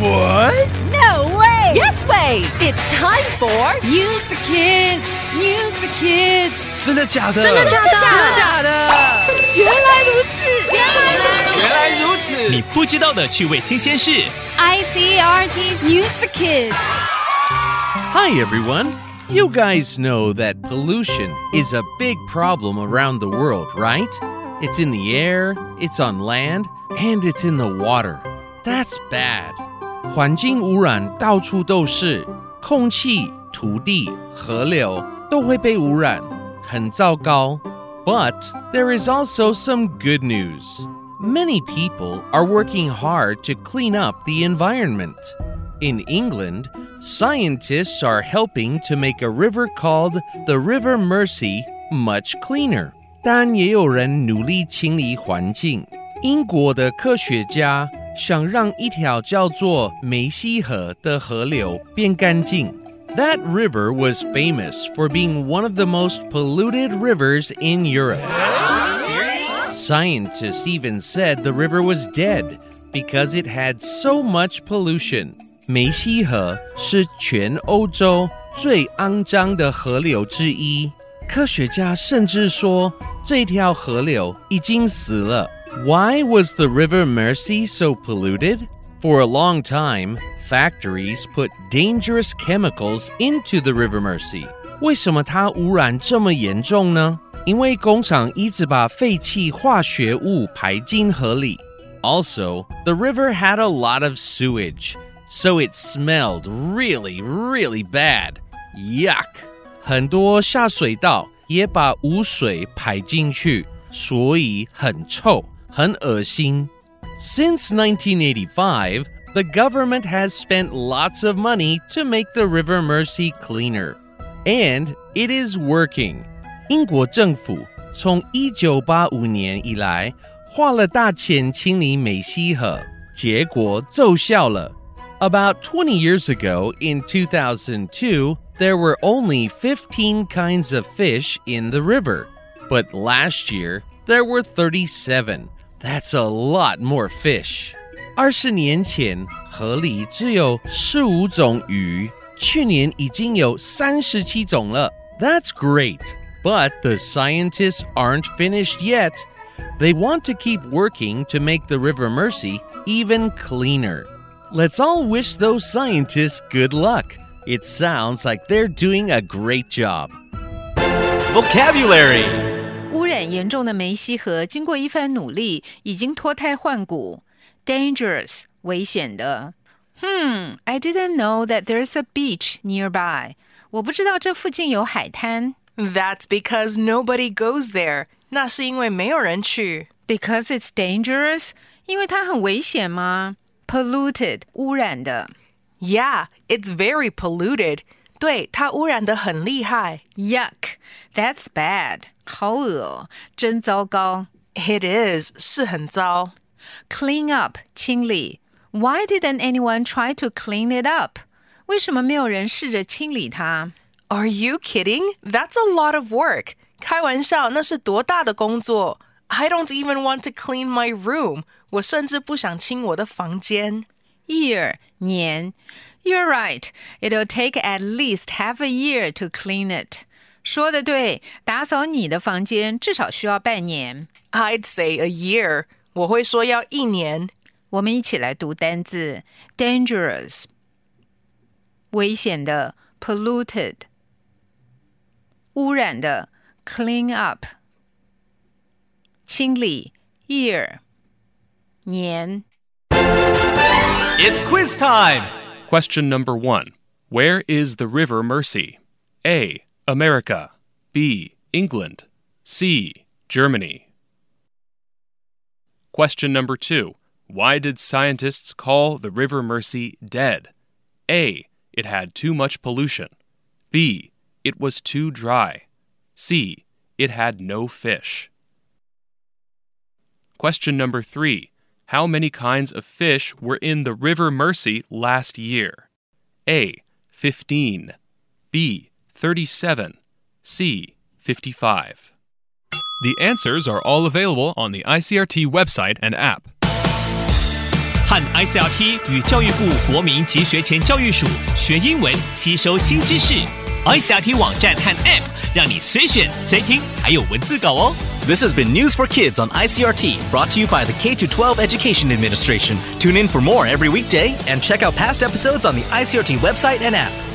What? No way! Yes way! It's time for News for Kids. News for Kids. 真的假的？真的假的？真的假的？原来如此，原来如此。原来如此。你不知道的趣味新鲜事。 ICRT's News for Kids. Hi, everyone. You guys know that pollution is a big problem around the world, right? It's in the air, it's on land, and it's in the water. That's bad. 环境污染到处都是，空气、土地、河流都会被污染，很糟糕。But there is also some good news. Many people are working hard to clean up the environment. In England, scientists are helping to make a river called the River Mersey much cleaner. 但也有人努力清理环境。英国的科学家 想让一条叫做梅西河的河流变干净。That river was famous for being one of the most polluted rivers in Europe. Scientists even said the river was dead because it had so much pollution. 梅西河是全欧洲最肮脏的河流之一。科学家甚至说，这条河流已经死了。 why was the River Mersey so polluted? For a long time, factories put dangerous chemicals into the River Mersey. 为什么它污染这么严重呢？因为工厂一直把废弃化学物排进河里。Also, the river had a lot of sewage, so it smelled really, really bad. Yuck! 很多下水道也把污水排进去，所以很臭。很恶心. Since 1985, the government has spent lots of money to make the River Mersey cleaner. And it is working. 英国政府从1985年以来花了大钱清理梅西河，结果奏效了。About 20 years ago, in 2002, there were only 15 kinds of fish in the river. But last year, there were 37, that's a lot more fish. 二十年前，河里只有十五种鱼，去年已经有三十七种了。That's great, but the scientists aren't finished yet. They want to keep working to make the River Mersey even cleaner. Let's all wish those scientists good luck. It sounds like they're doing a great job. Vocabulary 污染严重的梅西河经过一番努力，已经脱胎换骨。Dangerous，危险的。Hmm, I didn't know that there's a beach nearby. 我不知道这附近有海滩。 That's because nobody goes there. 那是因为没有人去。 Because it's dangerous，因为它很危险吗？Polluted，污染的。 Yeah, it's very polluted. 对，它污染的很厉害。 Yuck, that's bad. 好恶哦，真糟糕。 It is 是很糟。 Clean up，清理。Why didn't anyone try to clean it up？为什么没有人试着清理它 Are you kidding? That's a lot of work. 开玩笑，那是多大的工作？I don't even want to clean my room. 我甚至不想清我的房间。 ？Year，年。 You're right. It'll take at least half a year to clean it. 说的对，打扫你的房间至少需要半年。 I'd say a year. 我会说要一年。我们一起来读单字：dangerous，危险的；polluted，污染的；clean up，清理；year，年。 It's quiz time. Question number one Where is the River Mersey? A. America. B. England. C. Germany. Question number two Why did scientists call the River Mersey dead? A. It had too much pollution. B. It was too dry. C. It had no fish. Question number three how many kinds of fish were in the River Mersey last year? A. 15. B. 37. C. 55. The answers are all available on the ICRT website and app. 和 ICRT 与教育部国民及学前教育署学英文，吸收新知识。ICRT 网站和 App 让你随选随听，还有文字稿哦。This has been News for Kids on ICRT, brought to you by the K 12 Education Administration. Tune in for more every weekday and check out past episodes on the ICRT website and app.